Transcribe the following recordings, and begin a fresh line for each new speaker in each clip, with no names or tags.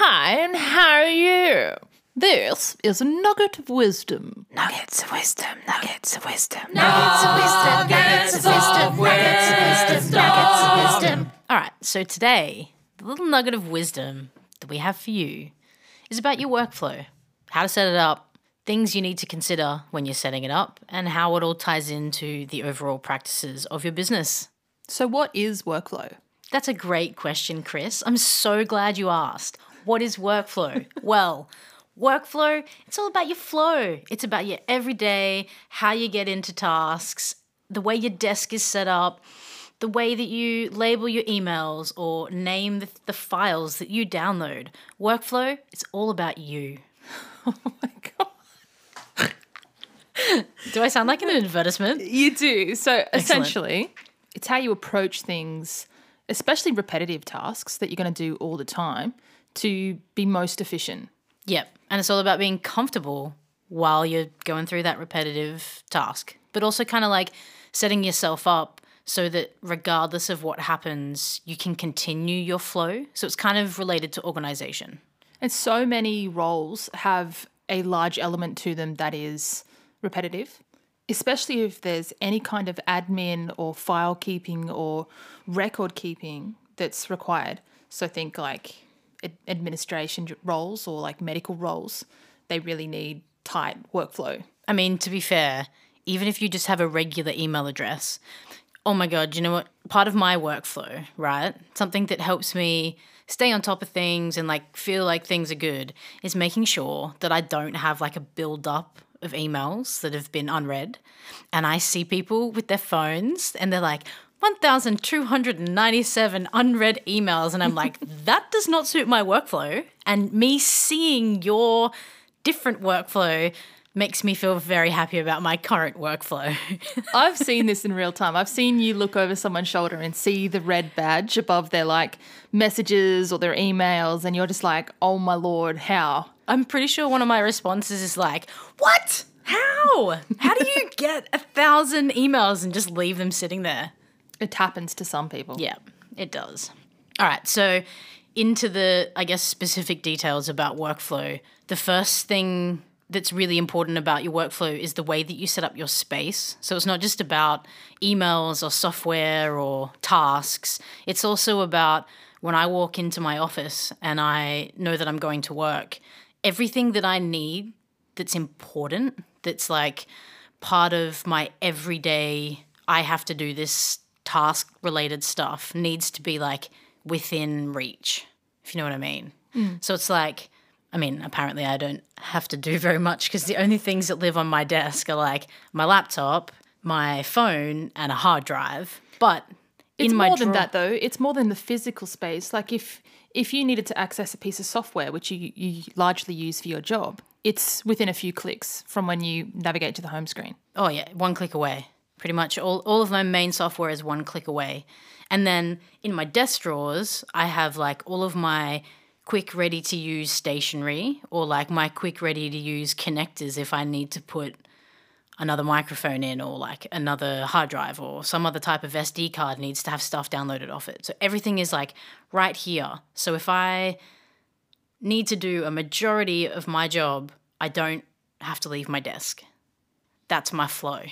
Hi, and how are you? This is a nugget of wisdom.
Nuggets of wisdom, nuggets of wisdom,
Nuggets of wisdom, nuggets of wisdom, nuggets of wisdom, nuggets of wisdom.
All right, so today, the little nugget of wisdom that we have for you is about your workflow, how to set it up, things you need to consider when you're setting it up, and how it all ties into the overall practices of your business.
So, what is workflow?
That's a great question, Chris. I'm so glad you asked. What is workflow? well, workflow, it's all about your flow. It's about your everyday, how you get into tasks, the way your desk is set up, the way that you label your emails or name the, the files that you download. Workflow, it's all about you.
Oh my God.
Do I sound like an advertisement?
You do. So, essentially, it's how you approach things, especially repetitive tasks that you're going to do all the time, to be most efficient.
Yep. And it's all about being comfortable while you're going through that repetitive task, but also kind of like setting yourself up so that regardless of what happens, you can continue your flow. So it's kind of related to organization.
And so many roles have a large element to them that is repetitive, especially if there's any kind of admin or file keeping or record keeping that's required. So think like administration roles or like medical roles, they really need tight workflow.
I mean, to be fair, even if you just have a regular email address, oh my God, you know what? Part of my workflow, right? Something that helps me stay on top of things and like feel like things are good is making sure that I don't have like a build up of emails that have been unread. And I see people with their phones and they're like, 1,297 unread emails. And I'm like, that does not suit my workflow. And me seeing your different workflow makes me feel very happy about my current workflow.
I've seen this in real time. I've seen you look over someone's shoulder and see the red badge above their like messages or their emails, and you're just like, oh my lord, how?
I'm pretty sure one of my responses is like, What? How? How do you get a thousand emails and just leave them sitting there?
It happens to some people.
Yeah, it does. All right, so into the, I guess, specific details about workflow. The first thing that's really important about your workflow is the way that you set up your space. So it's not just about emails or software or tasks, it's also about when I walk into my office and I know that I'm going to work, everything that I need that's important, that's like part of my everyday, I have to do this task related stuff needs to be like within reach, if you know what I mean. Mm. So it's like, I mean, apparently I don't have to do very much because the only things that live on my desk are like my laptop, my phone, and a hard drive. But
It's
in my
more than
drawer-
that though. It's more than the physical space. Like if if you needed to access a piece of software which you, you largely use for your job, it's within a few clicks from when you navigate to the home screen.
Oh yeah, one click away. Pretty much all, all of my main software is one click away. And then in my desk drawers, I have like all of my quick ready to use stationery or like my quick ready to use connectors if I need to put another microphone in or like another hard drive or some other type of SD card needs to have stuff downloaded off it. So everything is like right here. So if I need to do a majority of my job, I don't have to leave my desk. That's my flow.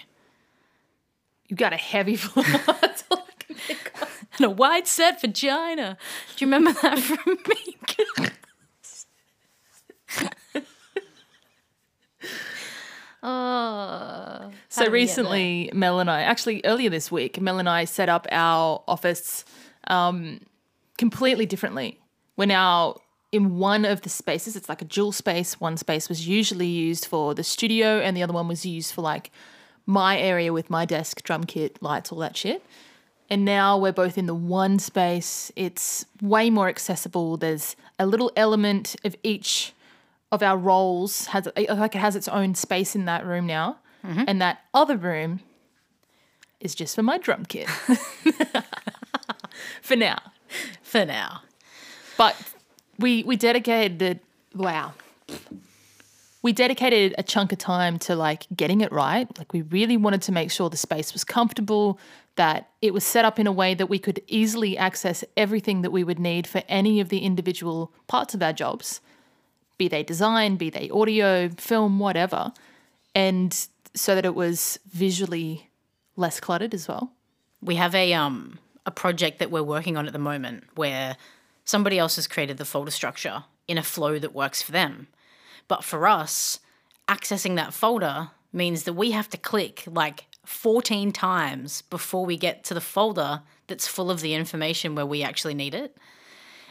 You got a heavy floor. That's all I can think of.
and a wide set vagina. Do you remember that from me? oh.
So recently, Mel and I, actually earlier this week, Mel and I set up our office um, completely differently. We're now in one of the spaces. It's like a dual space. One space was usually used for the studio, and the other one was used for like my area with my desk, drum kit, lights, all that shit. And now we're both in the one space. It's way more accessible. There's a little element of each of our roles has like it has its own space in that room now, mm-hmm. and that other room is just for my drum kit for now.
For now.
But we we dedicated the wow. We dedicated a chunk of time to like getting it right. Like we really wanted to make sure the space was comfortable, that it was set up in a way that we could easily access everything that we would need for any of the individual parts of our jobs, be they design, be they audio, film, whatever, and so that it was visually less cluttered as well.
We have a um a project that we're working on at the moment where somebody else has created the folder structure in a flow that works for them. But for us, accessing that folder means that we have to click like 14 times before we get to the folder that's full of the information where we actually need it.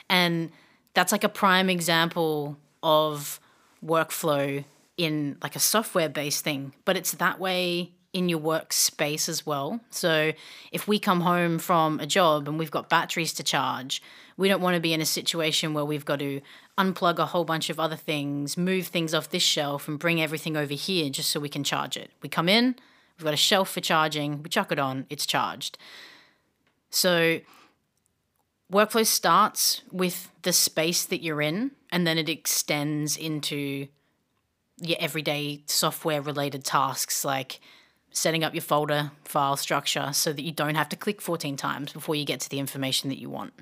And that's like a prime example of workflow in like a software based thing, but it's that way in your workspace as well. So if we come home from a job and we've got batteries to charge, we don't want to be in a situation where we've got to unplug a whole bunch of other things, move things off this shelf and bring everything over here just so we can charge it. We come in, we've got a shelf for charging, we chuck it on, it's charged. So workflow starts with the space that you're in and then it extends into your everyday software related tasks like setting up your folder file structure so that you don't have to click 14 times before you get to the information that you want.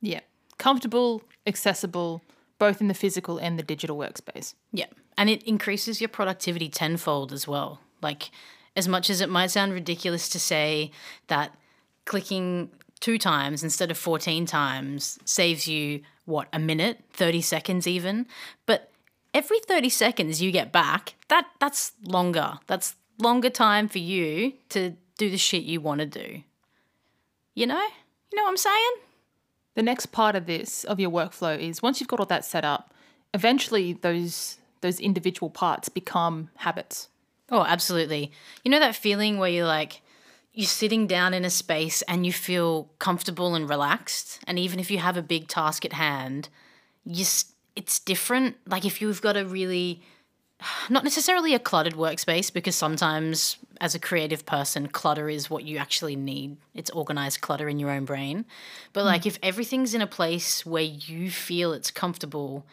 Yeah. Comfortable, accessible, both in the physical and the digital workspace.
Yeah. And it increases your productivity tenfold as well. Like, as much as it might sound ridiculous to say that clicking two times instead of 14 times saves you, what, a minute, 30 seconds even? But every 30 seconds you get back, that that's longer. That's longer time for you to do the shit you want to do. You know? You know what I'm saying?
The next part of this of your workflow is once you've got all that set up, eventually those those individual parts become habits.
Oh, absolutely. You know that feeling where you're like you're sitting down in a space and you feel comfortable and relaxed, and even if you have a big task at hand, you it's different. Like if you've got a really not necessarily a cluttered workspace because sometimes as a creative person clutter is what you actually need. It's organized clutter in your own brain. But like mm. if everything's in a place where you feel it's comfortable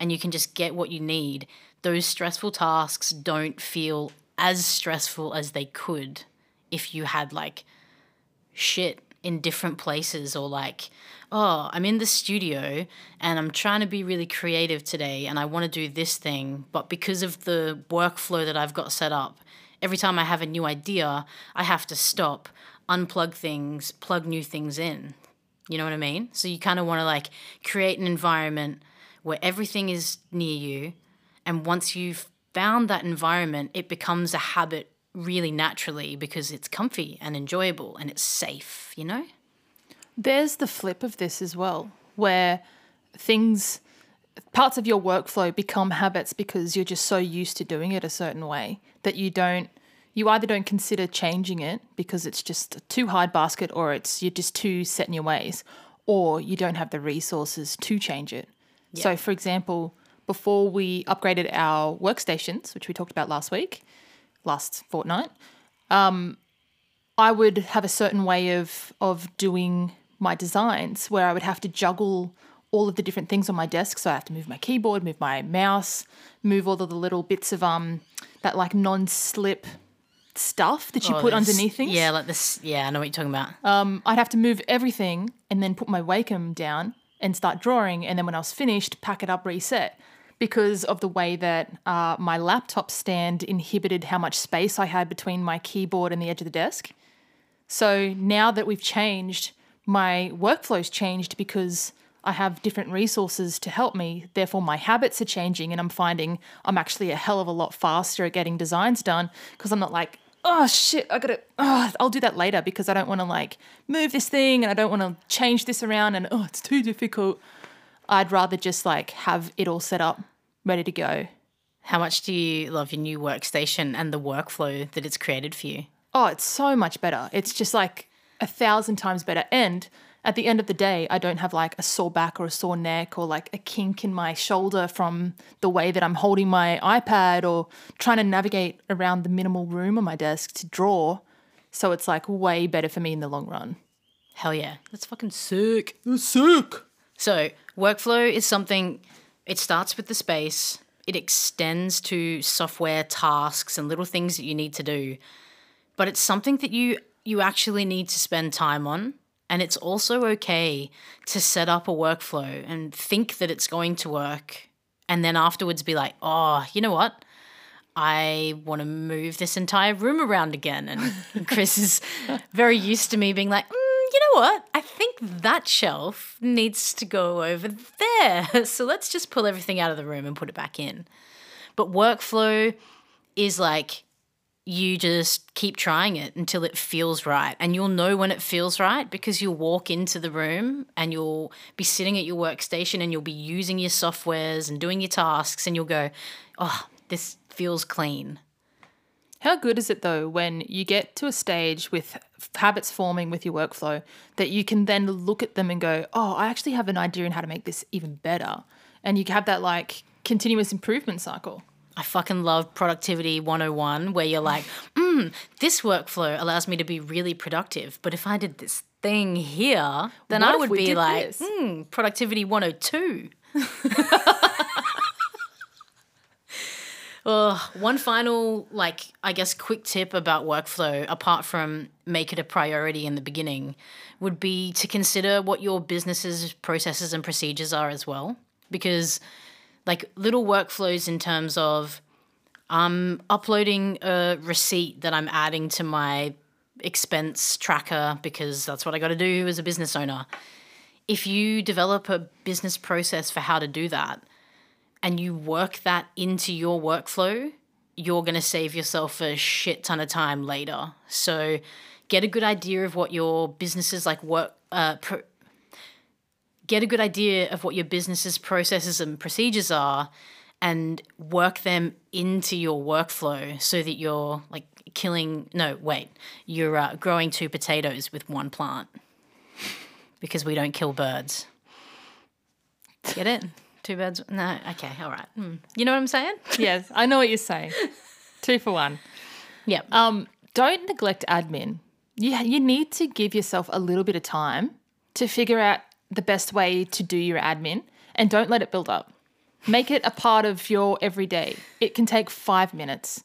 and you can just get what you need those stressful tasks don't feel as stressful as they could if you had like shit in different places or like oh i'm in the studio and i'm trying to be really creative today and i want to do this thing but because of the workflow that i've got set up every time i have a new idea i have to stop unplug things plug new things in. You know what i mean? So you kind of want to like create an environment where everything is near you and once you've found that environment it becomes a habit really naturally because it's comfy and enjoyable and it's safe, you know?
There's the flip of this as well, where things, parts of your workflow become habits because you're just so used to doing it a certain way that you don't, you either don't consider changing it because it's just too hard basket or it's you're just too set in your ways, or you don't have the resources to change it. So, for example, before we upgraded our workstations, which we talked about last week, last fortnight, um, I would have a certain way of of doing my designs where I would have to juggle all of the different things on my desk. So I have to move my keyboard, move my mouse, move all of the little bits of um that like non-slip stuff that you
Oh,
put
this-
underneath things.
Yeah, like this. Yeah, I know what you're talking about.
Um, I'd have to move everything and then put my Wacom down and start drawing. And then when I was finished, pack it up, reset. Because of the way that uh, my laptop stand inhibited how much space I had between my keyboard and the edge of the desk. So now that we've changed, my workflow's changed because I have different resources to help me. Therefore, my habits are changing, and I'm finding I'm actually a hell of a lot faster at getting designs done because I'm not like, oh shit, I gotta, oh, I'll do that later because I don't want to like move this thing and I don't want to change this around and oh, it's too difficult. I'd rather just like have it all set up, ready to go.
How much do you love your new workstation and the workflow that it's created for you?
Oh, it's so much better. It's just like a thousand times better. And at the end of the day, I don't have like a sore back or a sore neck or like a kink in my shoulder from the way that I'm holding my iPad or trying to navigate around the minimal room on my desk to draw. So it's like way better for me in the long run.
Hell yeah, that's fucking sick.
Sick.
So, workflow is something, it starts with the space, it extends to software tasks and little things that you need to do. But it's something that you you actually need to spend time on. And it's also okay to set up a workflow and think that it's going to work. And then afterwards be like, oh, you know what? I want to move this entire room around again. And Chris is very used to me being like, mm, what? I think that shelf needs to go over there. So let's just pull everything out of the room and put it back in. But workflow is like you just keep trying it until it feels right. And you'll know when it feels right because you'll walk into the room and you'll be sitting at your workstation and you'll be using your softwares and doing your tasks and you'll go, oh, this feels clean.
How good is it though when you get to a stage with habits forming with your workflow that you can then look at them and go, oh, I actually have an idea on how to make this even better. And you have that like continuous improvement cycle.
I fucking love Productivity 101, where you're like, mm, this workflow allows me to be really productive. But if I did this thing here, then
What
I would be like, mm, Productivity 102. Ugh, one final, like, I guess, quick tip about workflow, apart from make it a priority in the beginning, would be to consider what your business's processes and procedures are as well. Because, like, little workflows in terms of I'm uploading a receipt that I'm adding to my expense tracker because that's what I got to do as a business owner. If you develop a business process for how to do that, and you work that into your workflow, you're going to save yourself a shit ton of time later. So get a good idea of what your business's like work uh, pro- get a good idea of what your business's processes and procedures are and work them into your workflow so that you're like killing no wait you're uh, growing two potatoes with one plant because we don't kill birds get it two birds no okay all right Hmm. you know what i'm saying
Yes, I know what you're saying. Two for one.
yep
Um, don't neglect admin. You, you need to give yourself a little bit of time to figure out the best way to do your admin and don't let it build up. Make it a part of your everyday. It can take five minutes.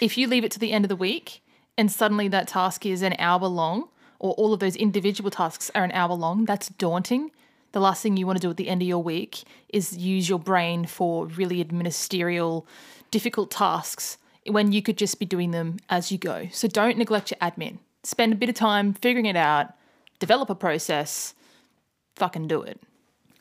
If you leave it to the end of the week and suddenly that task is an hour long, or all of those individual tasks are an hour long, that's daunting. The last thing you want to do at the end of your week is use your brain for really administerial, difficult tasks when you could just be doing them as you go. So don't neglect your admin. Spend a bit of time figuring it out, develop a process, fucking do it.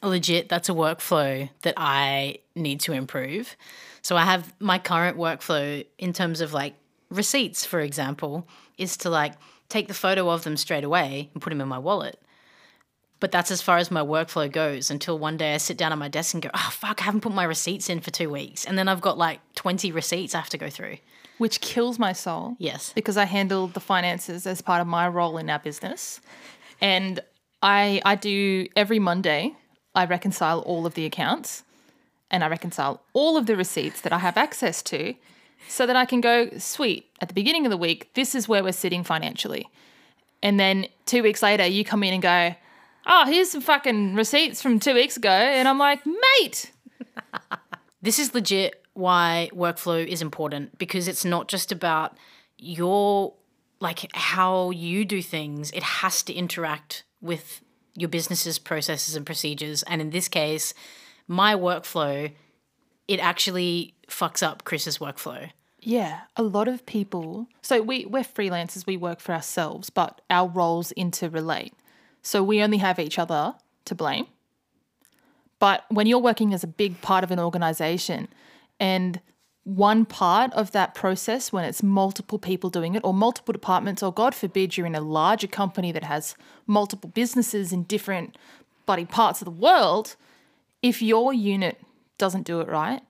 legit that's a workflow that I need to improve. So I have my current workflow in terms of like receipts, for example, is to like take the photo of them straight away and put them in my wallet. But that's as far as my workflow goes until one day I sit down at my desk and go, oh, fuck, I haven't put my receipts in for two weeks. And then I've got like 20 receipts I have to go through.
Which kills my soul.
Yes.
because I handle the finances as part of my role in our business. And I I do every Monday I reconcile all of the accounts and I reconcile all of the receipts that I have access to so that I can go sweet at the beginning of the week this is where we're sitting financially. And then 2 weeks later you come in and go, "Oh, here's some fucking receipts from 2 weeks ago." And I'm like, "Mate,
This is legit why workflow is important because it's not just about your like how you do things. It has to interact with your business's processes and procedures. And in this case, my workflow, it actually fucks up Chris's workflow.
Yeah, a lot of people. So we we're freelancers. We work for ourselves, but our roles interrelate. So we only have each other to blame. But when you're working as a big part of an organization, and one part of that process, when it's multiple people doing it, or multiple departments, or God forbid you're in a larger company that has multiple businesses in different bloody parts of the world, if your unit doesn't do it right,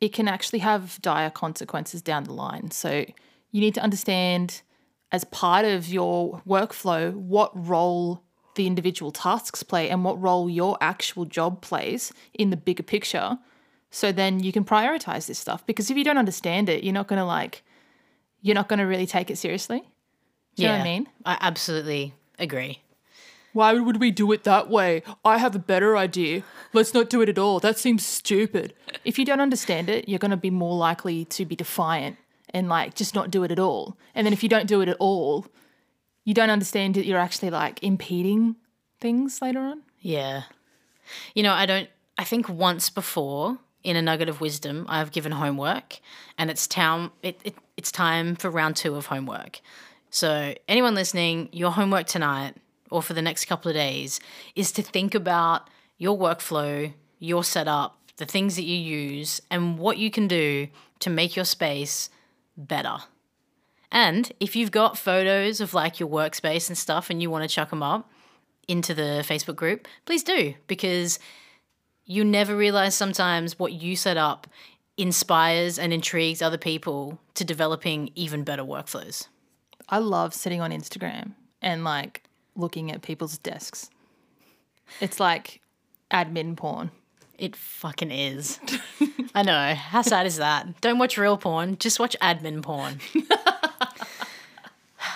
it can actually have dire consequences down the line. So you need to understand, as part of your workflow, what role the individual tasks play and what role your actual job plays in the bigger picture. So then you can prioritize this stuff. Because if you don't understand it, you're not going to like, you're not going to really take it seriously. Do you know what I mean?
I absolutely agree.
Why would we do it that way? I have a better idea. Let's not do it at all. That seems stupid. If you don't understand it, you're going to be more likely to be defiant and like just not do it at all. And then if you don't do it at all, you don't understand that you're actually like impeding things later on.
Yeah. You know, I don't, I think once before in a nugget of wisdom, I've given homework and it's time, it, it, it's time for round two of homework. So, anyone listening, your homework tonight or for the next couple of days is to think about your workflow, your setup, the things that you use, and what you can do to make your space better. And if you've got photos of like your workspace and stuff and you want to chuck them up into the Facebook group, please do because you never realize sometimes what you set up inspires and intrigues other people to developing even better workflows.
I love sitting on Instagram and like looking at people's desks. It's like admin porn.
It fucking is. I know. How sad is that? Don't watch real porn, just watch admin porn.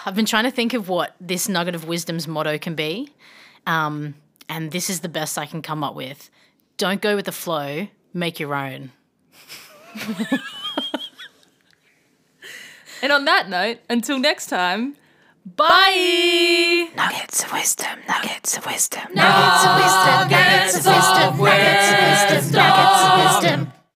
I've been trying to think of what this nugget of wisdom's motto can be. Um, and this is the best I can come up with. Don't go with the flow, make your own.
and on that note, until next time, bye!
Nuggets of wisdom, nuggets of wisdom,
nuggets of wisdom, nuggets of wisdom,
nuggets of wisdom, nuggets of wisdom.
Nuggets of wisdom.